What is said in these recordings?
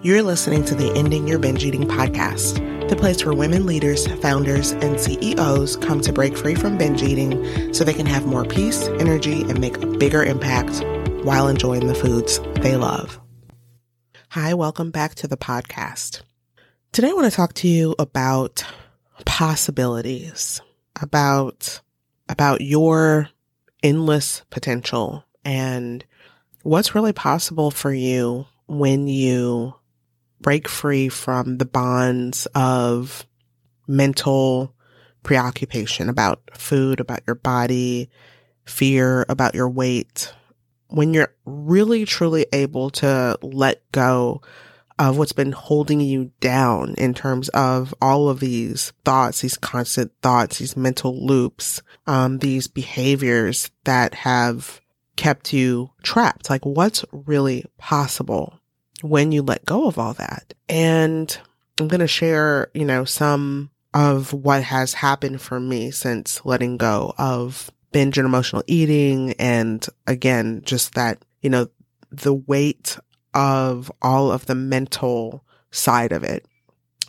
You're listening to the Ending Your Binge Eating podcast, the place where women leaders, founders, and CEOs come to break free from binge eating so they can have more peace, energy, and make a bigger impact while enjoying the foods they love. Hi, welcome back to the podcast. Today I want to talk to you about possibilities, about about your endless potential and what's really possible for you when you break free from the bonds of mental preoccupation about food, about your body, fear about your weight. When you're really truly able to let go of what's been holding you down in terms of all of these thoughts, these constant thoughts, these mental loops, um, these behaviors that have kept you trapped. Like what's really possible when you let go of all that? And I'm going to share, you know, some of what has happened for me since letting go of binge and emotional eating. And again, just that, you know, the weight of all of the mental side of it.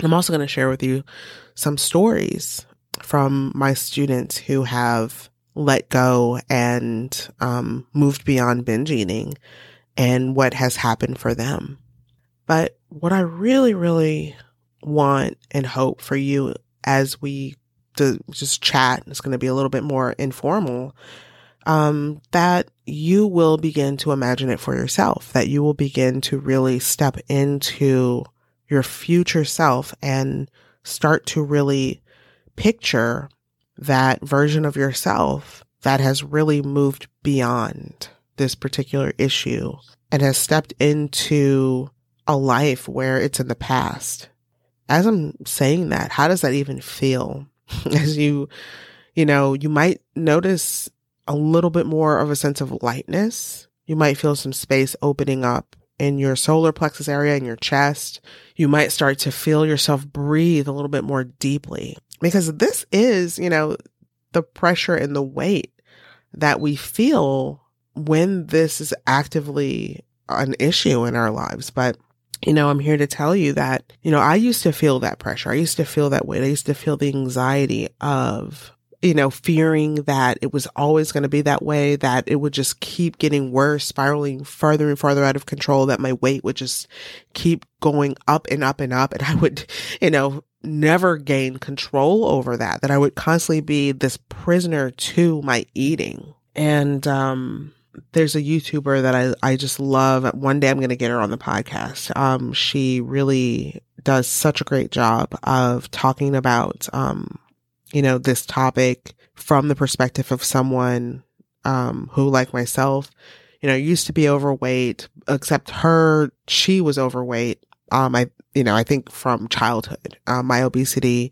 I'm also going to share with you some stories from my students who have let go and um, moved beyond binge eating and what has happened for them. But what I really, really want and hope for you as we to just chat, it's going to be a little bit more informal, um, that you will begin to imagine it for yourself, that you will begin to really step into your future self and start to really picture that version of yourself that has really moved beyond this particular issue and has stepped into a life where it's in the past. As I'm saying that, how does that even feel? As you, you know, you might notice a little bit more of a sense of lightness. You might feel some space opening up in your solar plexus area in your chest. You might start to feel yourself breathe a little bit more deeply because this is, you know, the pressure and the weight that we feel when this is actively an issue in our lives. But, you know, I'm here to tell you that, you know, I used to feel that pressure. I used to feel that weight. I used to feel the anxiety of you know, fearing that it was always going to be that way, that it would just keep getting worse, spiraling further and further out of control, that my weight would just keep going up and up and up. And I would, you know, never gain control over that, that I would constantly be this prisoner to my eating. And, um, there's a YouTuber that I, I just love. One day I'm going to get her on the podcast. Um, she really does such a great job of talking about, um, you know, this topic from the perspective of someone, um, who like myself, you know, used to be overweight, except her, she was overweight. Um, I, you know, I think from childhood, um, my obesity,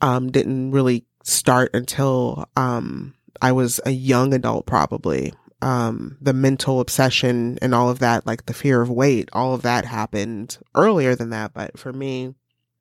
um, didn't really start until, um, I was a young adult, probably. Um, the mental obsession and all of that, like the fear of weight, all of that happened earlier than that. But for me,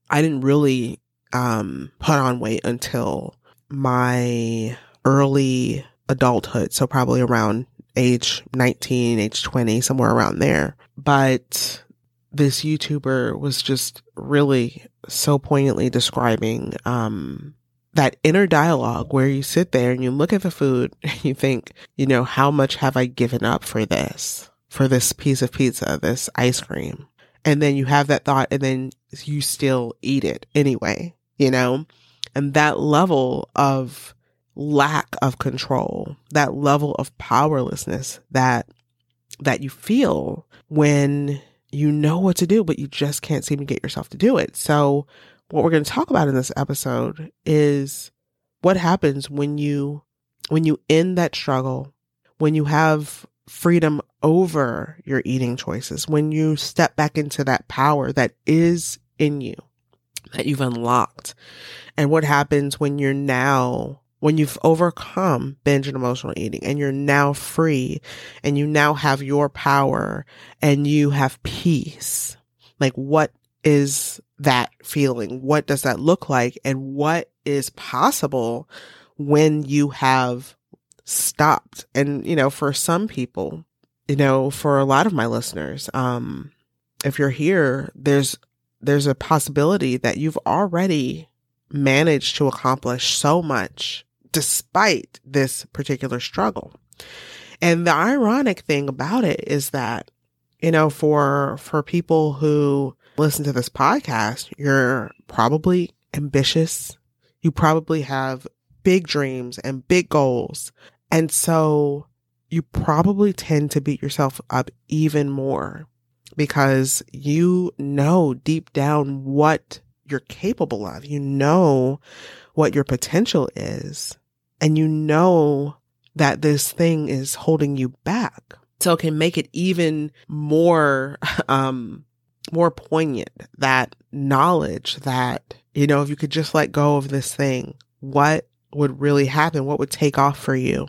I didn't really um, put on weight until my early adulthood. So probably around age 19, age 20, somewhere around there. But this YouTuber was just really so poignantly describing, um, that inner dialogue where you sit there and you look at the food and you think, you know, how much have I given up for this, for this piece of pizza, this ice cream? And then you have that thought and then you still eat it anyway you know, and that level of lack of control, that level of powerlessness that, that you feel when you know what to do, but you just can't seem to get yourself to do it. So what we're going to talk about in this episode is what happens when you, when you end that struggle, when you have freedom over your eating choices, when you step back into that power that is in you that you've unlocked and what happens when you're now when you've overcome binge and emotional eating and you're now free and you now have your power and you have peace. Like what is that feeling? What does that look like? And what is possible when you have stopped? And you know for some people you know for a lot of my listeners um if you're here, there's, there's a possibility that you've already managed to accomplish so much despite this particular struggle. And the ironic thing about it is that, you know, for, for people who listen to this podcast, you're probably ambitious. You probably have big dreams and big goals. And so you probably tend to beat yourself up even more because you know deep down what you're capable of. You know what your potential is and you know that this thing is holding you back. So it can make it even more, um, more poignant that knowledge that, you know, if you could just let go of this thing, what would really happen? What would take off for you?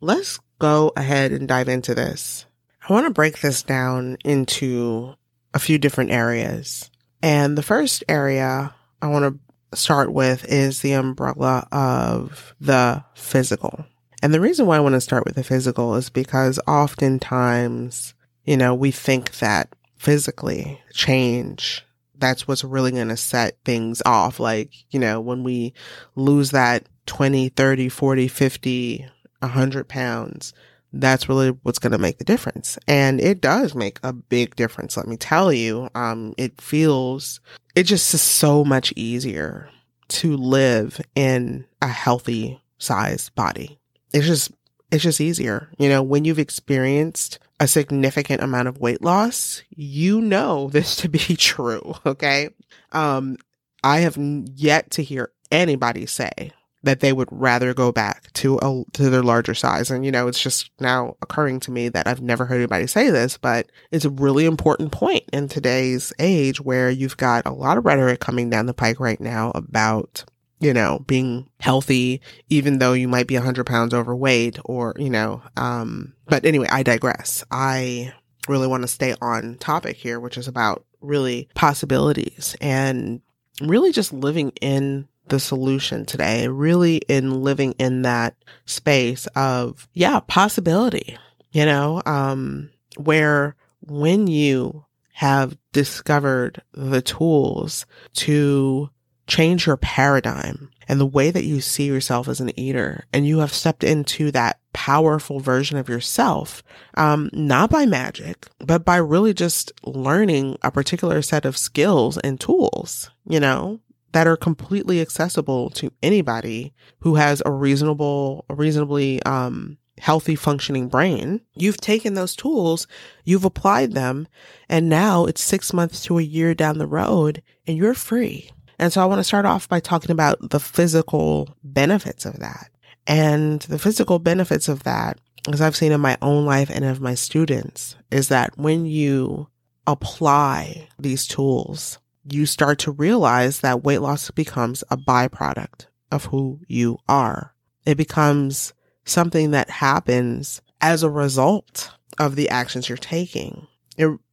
Let's go ahead and dive into this. I want to break this down into a few different areas. And the first area I want to start with is the umbrella of the physical. And the reason why I want to start with the physical is because oftentimes, you know, we think that physically change, that's what's really going to set things off. Like, you know, when we lose that 20, 30, 40, 50, 100 pounds, that's really what's going to make the difference. And it does make a big difference. Let me tell you, um, it feels, it just is so much easier to live in a healthy size body it's just it's just easier. You know, when you've experienced a significant amount of weight loss, you know this to be true, okay? Um I have yet to hear anybody say that they would rather go back to a to their larger size and you know it's just now occurring to me that I've never heard anybody say this but it's a really important point in today's age where you've got a lot of rhetoric coming down the pike right now about you know, being healthy, even though you might be 100 pounds overweight or, you know, um, but anyway, I digress. I really want to stay on topic here, which is about really possibilities and really just living in the solution today, really in living in that space of, yeah, possibility, you know, um, where when you have discovered the tools to change your paradigm and the way that you see yourself as an eater. And you have stepped into that powerful version of yourself, um, not by magic, but by really just learning a particular set of skills and tools, you know, that are completely accessible to anybody who has a reasonable, a reasonably, um, healthy functioning brain. You've taken those tools, you've applied them, and now it's six months to a year down the road and you're free. And so I want to start off by talking about the physical benefits of that. And the physical benefits of that, as I've seen in my own life and of my students, is that when you apply these tools, you start to realize that weight loss becomes a byproduct of who you are. It becomes something that happens as a result of the actions you're taking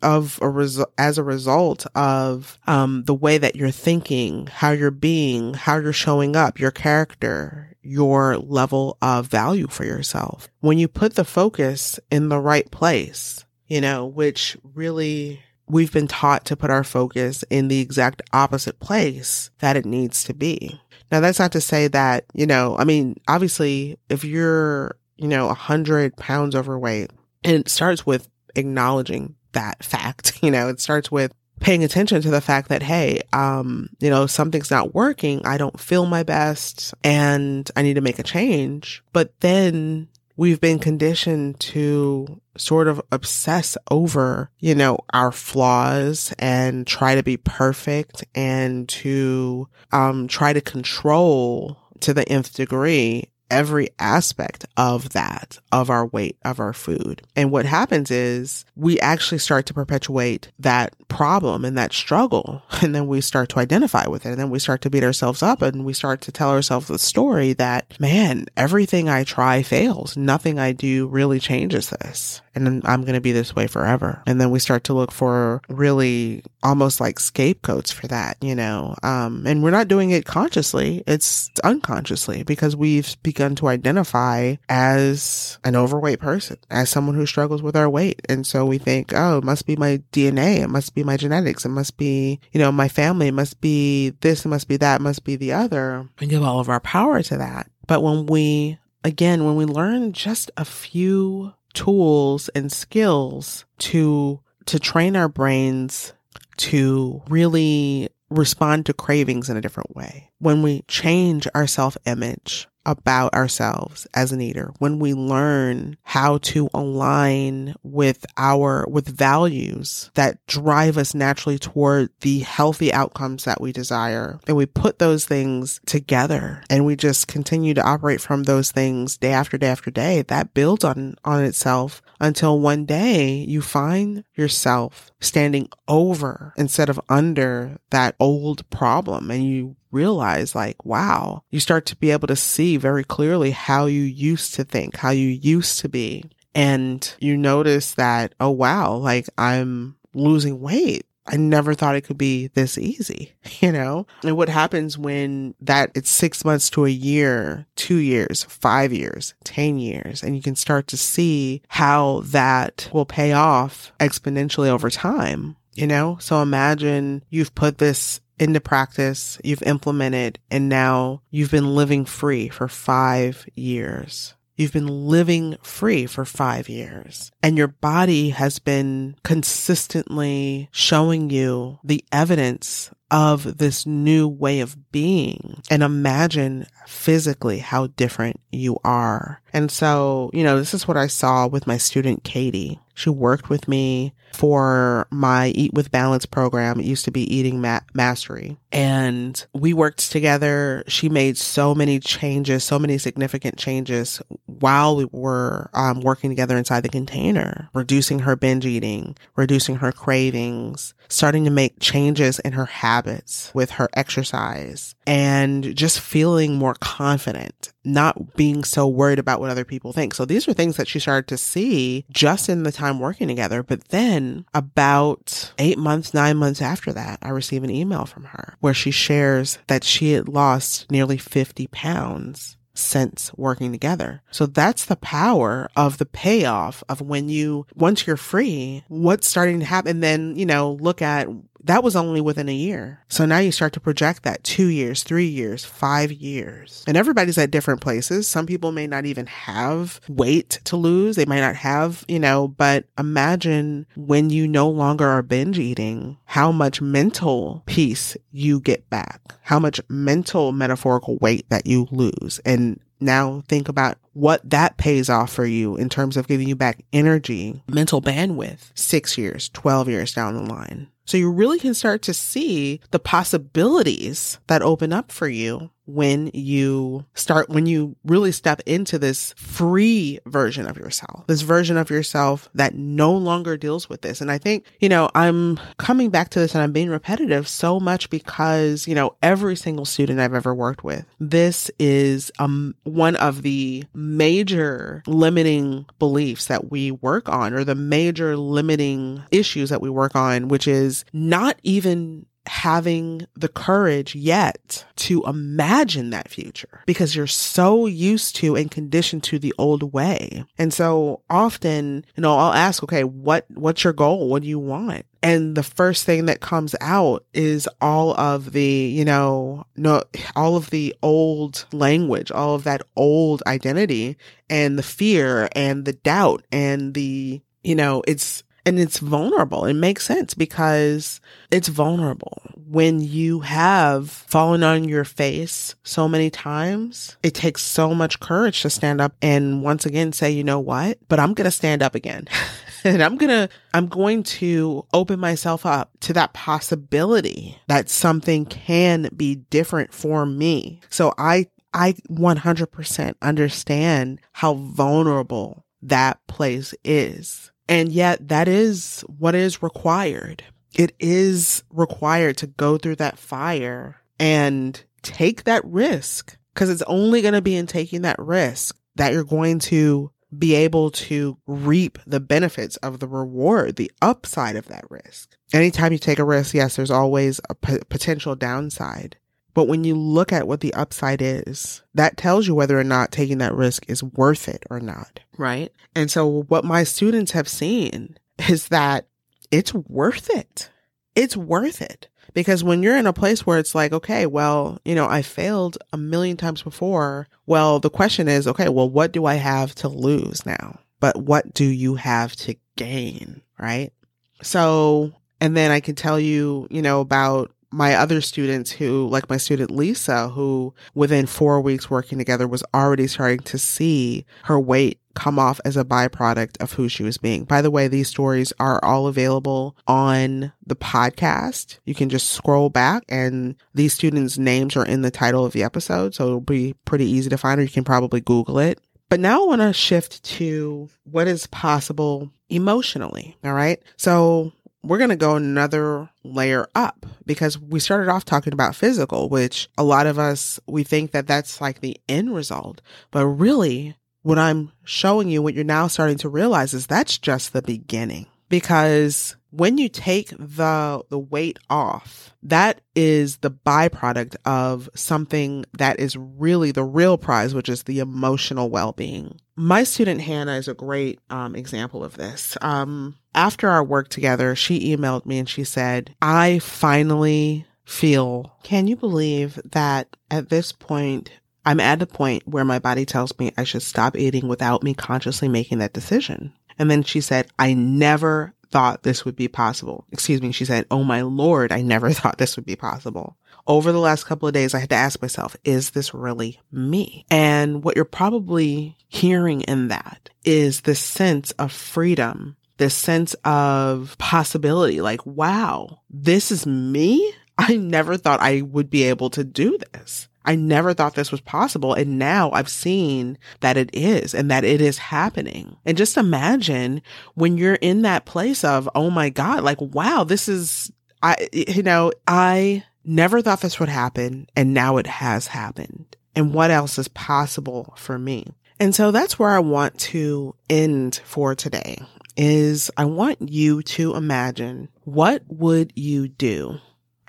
of a resu- as a result of um, the way that you're thinking, how you're being, how you're showing up, your character, your level of value for yourself. When you put the focus in the right place, you know, which really we've been taught to put our focus in the exact opposite place that it needs to be. Now that's not to say that, you know, I mean, obviously if you're, you know, a hundred pounds overweight and it starts with acknowledging that fact. You know, it starts with paying attention to the fact that, hey, um, you know, something's not working. I don't feel my best and I need to make a change. But then we've been conditioned to sort of obsess over, you know, our flaws and try to be perfect and to, um, try to control to the nth degree every aspect of that, of our weight, of our food. And what happens is we actually start to perpetuate that problem and that struggle. And then we start to identify with it. And then we start to beat ourselves up and we start to tell ourselves the story that, man, everything I try fails. Nothing I do really changes this. And I'm going to be this way forever. And then we start to look for really almost like scapegoats for that, you know? Um, and we're not doing it consciously. It's unconsciously because we've become begun to identify as an overweight person, as someone who struggles with our weight. And so we think, oh, it must be my DNA. It must be my genetics. It must be, you know, my family. It must be this. It must be that. It must be the other. And give all of our power to that. But when we, again, when we learn just a few tools and skills to, to train our brains to really respond to cravings in a different way. When we change our self image, about ourselves as an eater, when we learn how to align with our, with values that drive us naturally toward the healthy outcomes that we desire, and we put those things together and we just continue to operate from those things day after day after day, that builds on, on itself until one day you find yourself standing over instead of under that old problem and you realize like, wow, you start to be able to see very clearly how you used to think, how you used to be. And you notice that, oh wow, like I'm losing weight. I never thought it could be this easy, you know? And what happens when that it's six months to a year, two years, five years, 10 years, and you can start to see how that will pay off exponentially over time, you know? So imagine you've put this into practice, you've implemented, and now you've been living free for five years. You've been living free for five years and your body has been consistently showing you the evidence of this new way of being and imagine physically how different you are. And so, you know, this is what I saw with my student Katie. She worked with me for my Eat with Balance program. It used to be Eating Ma- Mastery. And we worked together. She made so many changes, so many significant changes while we were um, working together inside the container, reducing her binge eating, reducing her cravings, starting to make changes in her habits with her exercise and just feeling more confident, not being so worried about what other people think. So these are things that she started to see just in the time working together. But then about eight months, nine months after that, I receive an email from her where she shares that she had lost nearly 50 pounds since working together. So that's the power of the payoff of when you, once you're free, what's starting to happen. And then, you know, look at that was only within a year. So now you start to project that two years, three years, five years. And everybody's at different places. Some people may not even have weight to lose. They might not have, you know, but imagine when you no longer are binge eating, how much mental peace you get back, how much mental metaphorical weight that you lose. And now think about what that pays off for you in terms of giving you back energy, mental bandwidth, six years, 12 years down the line. So you really can start to see the possibilities that open up for you when you start, when you really step into this free version of yourself, this version of yourself that no longer deals with this. And I think, you know, I'm coming back to this and I'm being repetitive so much because, you know, every single student I've ever worked with, this is um, one of the major limiting beliefs that we work on or the major limiting issues that we work on, which is not even having the courage yet to imagine that future because you're so used to and conditioned to the old way. And so often, you know, I'll ask, okay, what, what's your goal? What do you want? And the first thing that comes out is all of the, you know, no, all of the old language, all of that old identity and the fear and the doubt and the, you know, it's, and it's vulnerable. It makes sense because it's vulnerable. When you have fallen on your face so many times, it takes so much courage to stand up and once again say, you know what? But I'm going to stand up again. and I'm going to, I'm going to open myself up to that possibility that something can be different for me. So I, I 100% understand how vulnerable that place is. And yet that is what is required. It is required to go through that fire and take that risk because it's only going to be in taking that risk that you're going to be able to reap the benefits of the reward, the upside of that risk. Anytime you take a risk, yes, there's always a p- potential downside. But when you look at what the upside is, that tells you whether or not taking that risk is worth it or not. Right. And so what my students have seen is that it's worth it. It's worth it. Because when you're in a place where it's like, okay, well, you know, I failed a million times before. Well, the question is, okay, well, what do I have to lose now? But what do you have to gain? Right. So, and then I can tell you, you know, about my other students who, like my student Lisa, who within four weeks working together was already starting to see her weight come off as a byproduct of who she was being. By the way, these stories are all available on the podcast. You can just scroll back and these students' names are in the title of the episode. So it'll be pretty easy to find, or you can probably Google it. But now I want to shift to what is possible emotionally. All right. So we're going to go another layer up because we started off talking about physical, which a lot of us, we think that that's like the end result. But really, what I'm showing you, what you're now starting to realize is that's just the beginning because when you take the the weight off that is the byproduct of something that is really the real prize which is the emotional well-being my student hannah is a great um, example of this um, after our work together she emailed me and she said i finally feel can you believe that at this point i'm at a point where my body tells me i should stop eating without me consciously making that decision and then she said, I never thought this would be possible. Excuse me. She said, Oh my Lord, I never thought this would be possible. Over the last couple of days, I had to ask myself, is this really me? And what you're probably hearing in that is this sense of freedom, this sense of possibility. Like, wow, this is me. I never thought I would be able to do this. I never thought this was possible. And now I've seen that it is and that it is happening. And just imagine when you're in that place of, oh my God, like, wow, this is, I, you know, I never thought this would happen. And now it has happened. And what else is possible for me? And so that's where I want to end for today is I want you to imagine what would you do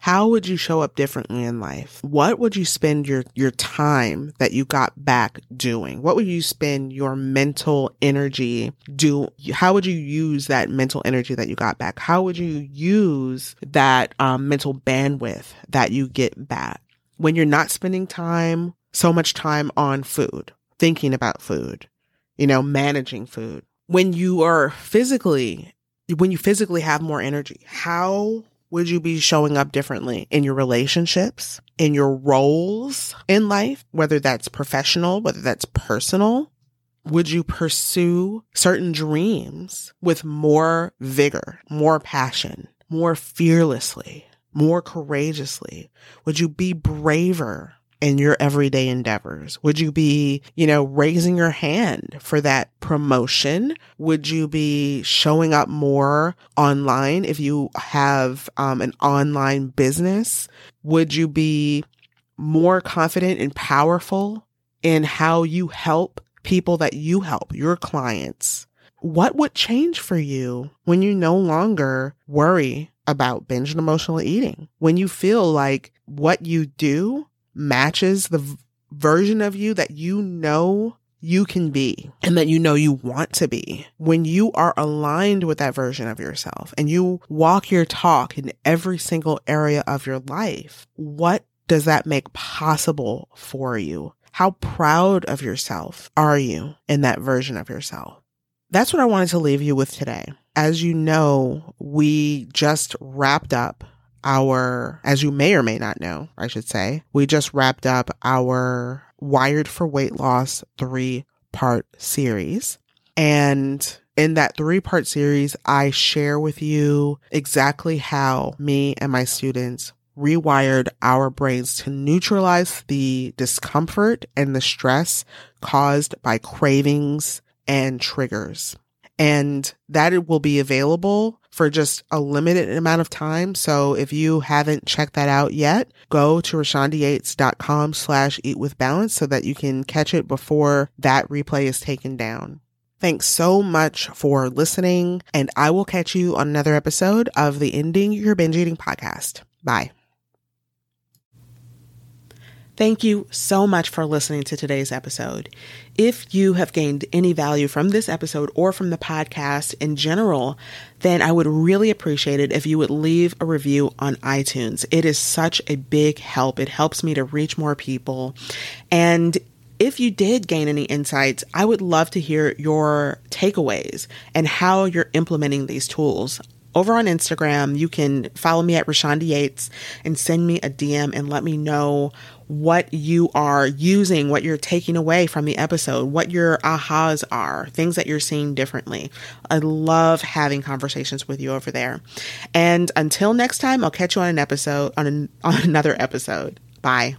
how would you show up differently in life? What would you spend your, your time that you got back doing? What would you spend your mental energy do? How would you use that mental energy that you got back? How would you use that um, mental bandwidth that you get back when you're not spending time, so much time on food, thinking about food, you know, managing food? When you are physically, when you physically have more energy, how would you be showing up differently in your relationships, in your roles in life, whether that's professional, whether that's personal? Would you pursue certain dreams with more vigor, more passion, more fearlessly, more courageously? Would you be braver in your everyday endeavors? Would you be, you know, raising your hand for that promotion? Would you be showing up more online if you have um, an online business? Would you be more confident and powerful in how you help people that you help, your clients? What would change for you when you no longer worry about binge and emotional eating? When you feel like what you do matches the v- version of you that you know you can be and that you know you want to be. When you are aligned with that version of yourself and you walk your talk in every single area of your life, what does that make possible for you? How proud of yourself are you in that version of yourself? That's what I wanted to leave you with today. As you know, we just wrapped up our, as you may or may not know, I should say, we just wrapped up our Wired for Weight Loss three part series. And in that three part series, I share with you exactly how me and my students rewired our brains to neutralize the discomfort and the stress caused by cravings and triggers. And that it will be available for just a limited amount of time. So if you haven't checked that out yet, go to rashandayates.com slash eat with balance so that you can catch it before that replay is taken down. Thanks so much for listening, and I will catch you on another episode of the Ending Your Binge Eating podcast. Bye. Thank you so much for listening to today's episode. If you have gained any value from this episode or from the podcast in general, then I would really appreciate it if you would leave a review on iTunes. It is such a big help. It helps me to reach more people. And if you did gain any insights, I would love to hear your takeaways and how you're implementing these tools over on Instagram, you can follow me at Rashonda Yates and send me a DM and let me know what you are using, what you're taking away from the episode, what your ahas are, things that you're seeing differently. I love having conversations with you over there. And until next time, I'll catch you on an episode on, an, on another episode. Bye.